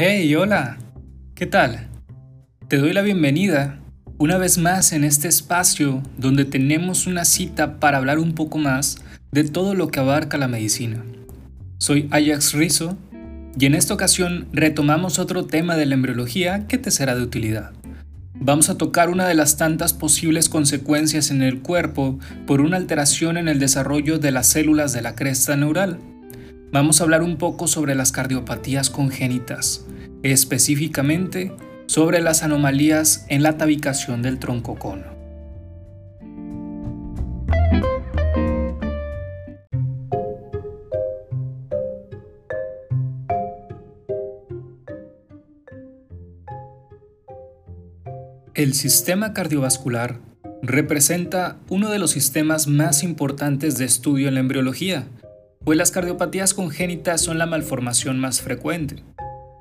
Hey, hola. ¿Qué tal? Te doy la bienvenida una vez más en este espacio donde tenemos una cita para hablar un poco más de todo lo que abarca la medicina. Soy Ajax Rizzo y en esta ocasión retomamos otro tema de la embriología que te será de utilidad. Vamos a tocar una de las tantas posibles consecuencias en el cuerpo por una alteración en el desarrollo de las células de la cresta neural vamos a hablar un poco sobre las cardiopatías congénitas, específicamente sobre las anomalías en la tabicación del tronco cono. El sistema cardiovascular representa uno de los sistemas más importantes de estudio en la embriología, pues las cardiopatías congénitas son la malformación más frecuente.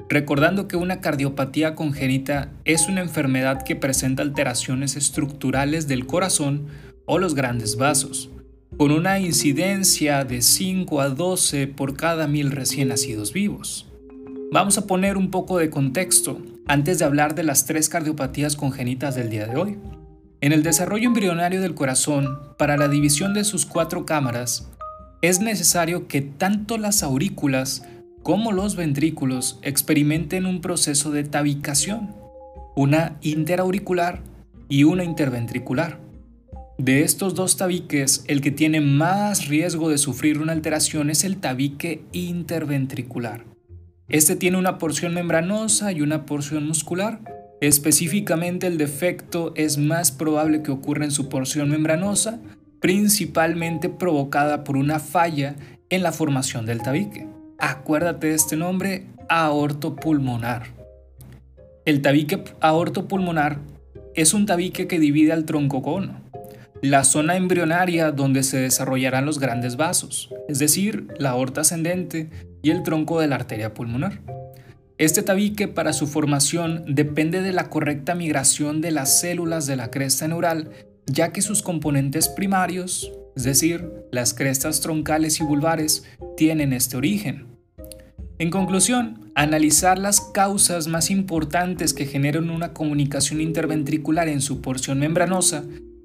Recordando que una cardiopatía congénita es una enfermedad que presenta alteraciones estructurales del corazón o los grandes vasos, con una incidencia de 5 a 12 por cada mil recién nacidos vivos. Vamos a poner un poco de contexto antes de hablar de las tres cardiopatías congénitas del día de hoy. En el desarrollo embrionario del corazón, para la división de sus cuatro cámaras, es necesario que tanto las aurículas como los ventrículos experimenten un proceso de tabicación, una interauricular y una interventricular. De estos dos tabiques, el que tiene más riesgo de sufrir una alteración es el tabique interventricular. Este tiene una porción membranosa y una porción muscular. Específicamente el defecto es más probable que ocurra en su porción membranosa, principalmente provocada por una falla en la formación del tabique. Acuérdate de este nombre, aorto pulmonar. El tabique aorto pulmonar es un tabique que divide al tronco cono, la zona embrionaria donde se desarrollarán los grandes vasos, es decir, la aorta ascendente y el tronco de la arteria pulmonar. Este tabique para su formación depende de la correcta migración de las células de la cresta neural ya que sus componentes primarios, es decir, las crestas troncales y vulvares, tienen este origen. En conclusión, analizar las causas más importantes que generan una comunicación interventricular en su porción membranosa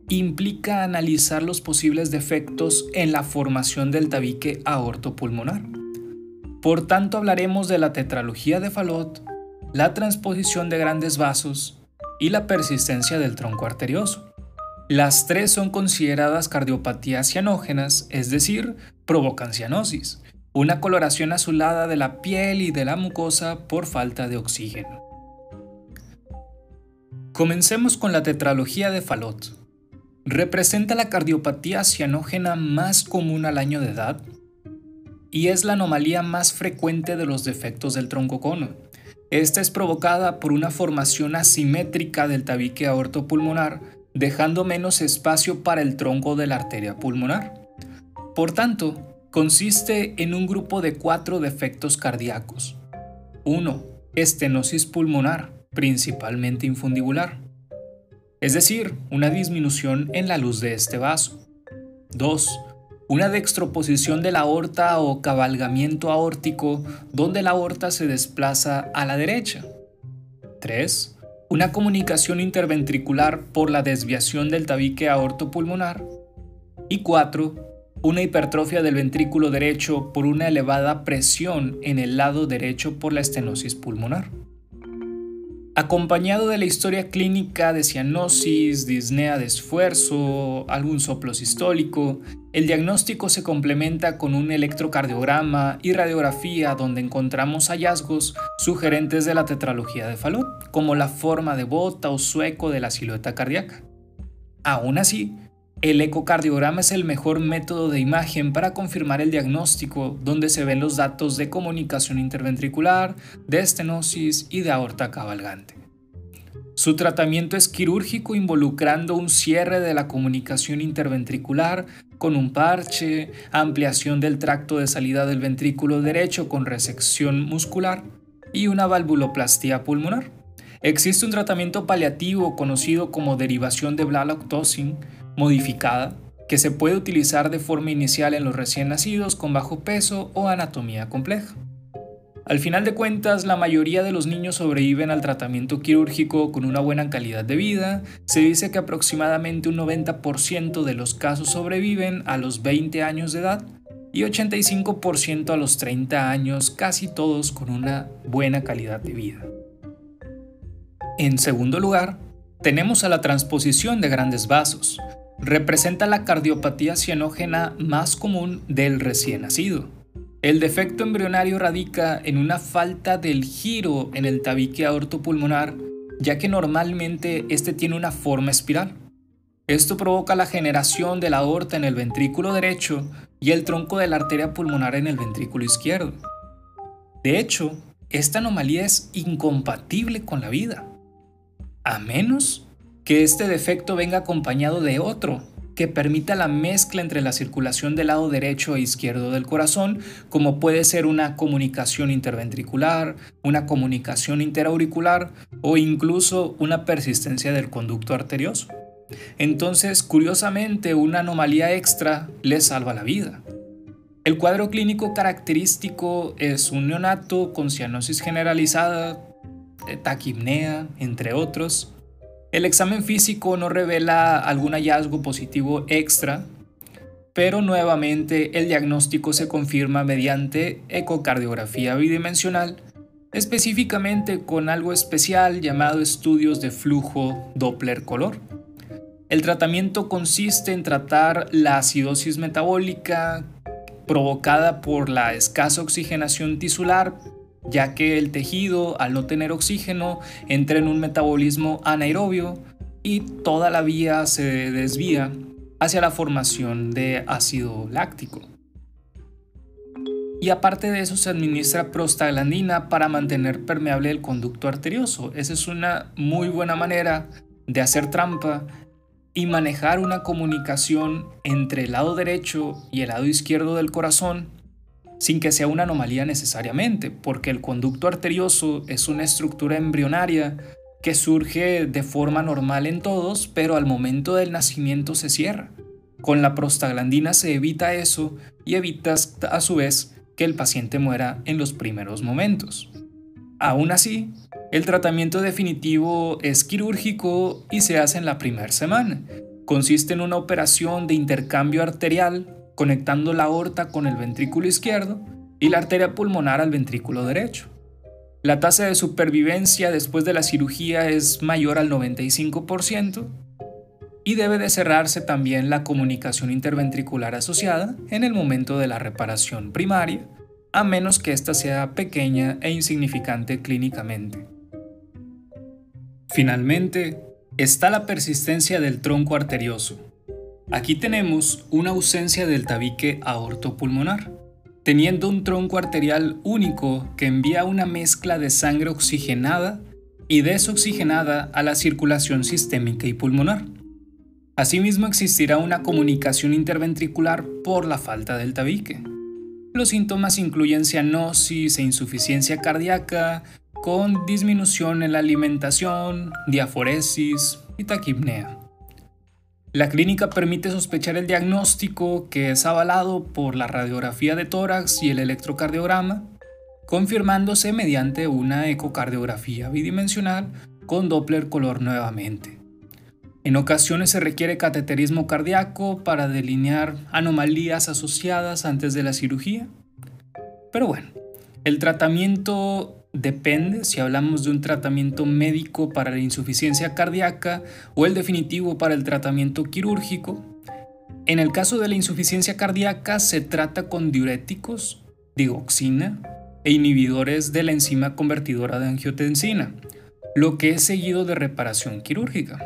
implica analizar los posibles defectos en la formación del tabique aortopulmonar. Por tanto, hablaremos de la tetralogía de Fallot, la transposición de grandes vasos y la persistencia del tronco arterioso. Las tres son consideradas cardiopatías cianógenas, es decir, provocan cianosis, una coloración azulada de la piel y de la mucosa por falta de oxígeno. Comencemos con la tetralogía de Fallot. Representa la cardiopatía cianógena más común al año de edad y es la anomalía más frecuente de los defectos del troncocono. Esta es provocada por una formación asimétrica del tabique aortopulmonar dejando menos espacio para el tronco de la arteria pulmonar. Por tanto, consiste en un grupo de cuatro defectos cardíacos. 1. Estenosis pulmonar, principalmente infundibular. Es decir, una disminución en la luz de este vaso. 2. Una dextroposición de la aorta o cabalgamiento aórtico donde la aorta se desplaza a la derecha. 3 una comunicación interventricular por la desviación del tabique aortopulmonar y 4. Una hipertrofia del ventrículo derecho por una elevada presión en el lado derecho por la estenosis pulmonar acompañado de la historia clínica de cianosis, disnea de esfuerzo, algún soplo sistólico. El diagnóstico se complementa con un electrocardiograma y radiografía donde encontramos hallazgos sugerentes de la tetralogía de Fallot, como la forma de bota o sueco de la silueta cardíaca. Aún así, el ecocardiograma es el mejor método de imagen para confirmar el diagnóstico, donde se ven los datos de comunicación interventricular, de estenosis y de aorta cabalgante. Su tratamiento es quirúrgico involucrando un cierre de la comunicación interventricular con un parche, ampliación del tracto de salida del ventrículo derecho con resección muscular y una valvuloplastia pulmonar. Existe un tratamiento paliativo conocido como derivación de blaloctosin, modificada que se puede utilizar de forma inicial en los recién nacidos con bajo peso o anatomía compleja. Al final de cuentas, la mayoría de los niños sobreviven al tratamiento quirúrgico con una buena calidad de vida. Se dice que aproximadamente un 90% de los casos sobreviven a los 20 años de edad y 85% a los 30 años, casi todos con una buena calidad de vida. En segundo lugar, tenemos a la transposición de grandes vasos. Representa la cardiopatía cianógena más común del recién nacido. El defecto embrionario radica en una falta del giro en el tabique aortopulmonar, ya que normalmente este tiene una forma espiral. Esto provoca la generación de la aorta en el ventrículo derecho y el tronco de la arteria pulmonar en el ventrículo izquierdo. De hecho, esta anomalía es incompatible con la vida, a menos que este defecto venga acompañado de otro que permita la mezcla entre la circulación del lado derecho e izquierdo del corazón, como puede ser una comunicación interventricular, una comunicación interauricular o incluso una persistencia del conducto arterioso. Entonces, curiosamente, una anomalía extra le salva la vida. El cuadro clínico característico es un neonato con cianosis generalizada, eh, taquipnea, entre otros. El examen físico no revela algún hallazgo positivo extra, pero nuevamente el diagnóstico se confirma mediante ecocardiografía bidimensional, específicamente con algo especial llamado estudios de flujo Doppler color. El tratamiento consiste en tratar la acidosis metabólica provocada por la escasa oxigenación tisular, ya que el tejido, al no tener oxígeno, entra en un metabolismo anaerobio y toda la vía se desvía hacia la formación de ácido láctico. Y aparte de eso se administra prostaglandina para mantener permeable el conducto arterioso. Esa es una muy buena manera de hacer trampa y manejar una comunicación entre el lado derecho y el lado izquierdo del corazón sin que sea una anomalía necesariamente, porque el conducto arterioso es una estructura embrionaria que surge de forma normal en todos, pero al momento del nacimiento se cierra. Con la prostaglandina se evita eso y evitas a su vez que el paciente muera en los primeros momentos. Aún así, el tratamiento definitivo es quirúrgico y se hace en la primera semana. Consiste en una operación de intercambio arterial conectando la aorta con el ventrículo izquierdo y la arteria pulmonar al ventrículo derecho. La tasa de supervivencia después de la cirugía es mayor al 95% y debe de cerrarse también la comunicación interventricular asociada en el momento de la reparación primaria, a menos que ésta sea pequeña e insignificante clínicamente. Finalmente, está la persistencia del tronco arterioso. Aquí tenemos una ausencia del tabique aortopulmonar, teniendo un tronco arterial único que envía una mezcla de sangre oxigenada y desoxigenada a la circulación sistémica y pulmonar. Asimismo existirá una comunicación interventricular por la falta del tabique. Los síntomas incluyen cianosis e insuficiencia cardíaca, con disminución en la alimentación, diaforesis y taquipnea. La clínica permite sospechar el diagnóstico que es avalado por la radiografía de tórax y el electrocardiograma, confirmándose mediante una ecocardiografía bidimensional con Doppler color nuevamente. En ocasiones se requiere cateterismo cardíaco para delinear anomalías asociadas antes de la cirugía. Pero bueno, el tratamiento depende si hablamos de un tratamiento médico para la insuficiencia cardíaca o el definitivo para el tratamiento quirúrgico. En el caso de la insuficiencia cardíaca se trata con diuréticos, digoxina e inhibidores de la enzima convertidora de angiotensina, lo que es seguido de reparación quirúrgica.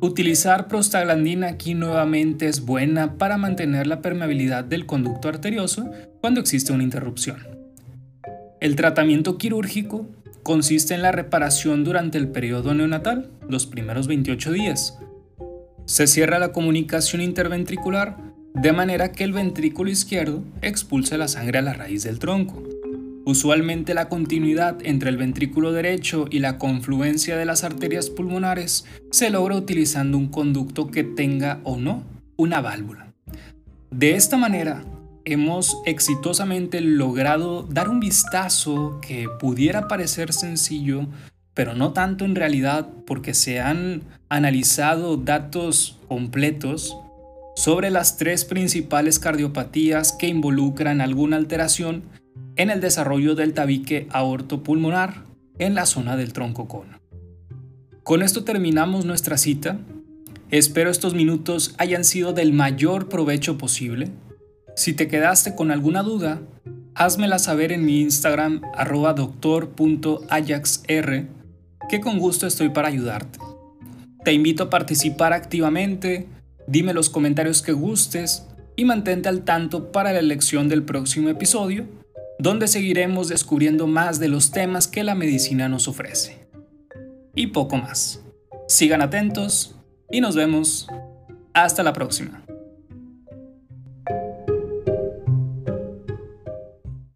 Utilizar prostaglandina aquí nuevamente es buena para mantener la permeabilidad del conducto arterioso cuando existe una interrupción. El tratamiento quirúrgico consiste en la reparación durante el periodo neonatal, los primeros 28 días. Se cierra la comunicación interventricular de manera que el ventrículo izquierdo expulse la sangre a la raíz del tronco. Usualmente la continuidad entre el ventrículo derecho y la confluencia de las arterias pulmonares se logra utilizando un conducto que tenga o no una válvula. De esta manera, hemos exitosamente logrado dar un vistazo que pudiera parecer sencillo, pero no tanto en realidad porque se han analizado datos completos sobre las tres principales cardiopatías que involucran alguna alteración en el desarrollo del tabique aortopulmonar en la zona del tronco cono. Con esto terminamos nuestra cita. Espero estos minutos hayan sido del mayor provecho posible. Si te quedaste con alguna duda, házmela saber en mi Instagram arroba doctor.ajaxr, que con gusto estoy para ayudarte. Te invito a participar activamente, dime los comentarios que gustes y mantente al tanto para la elección del próximo episodio, donde seguiremos descubriendo más de los temas que la medicina nos ofrece. Y poco más. Sigan atentos y nos vemos. Hasta la próxima.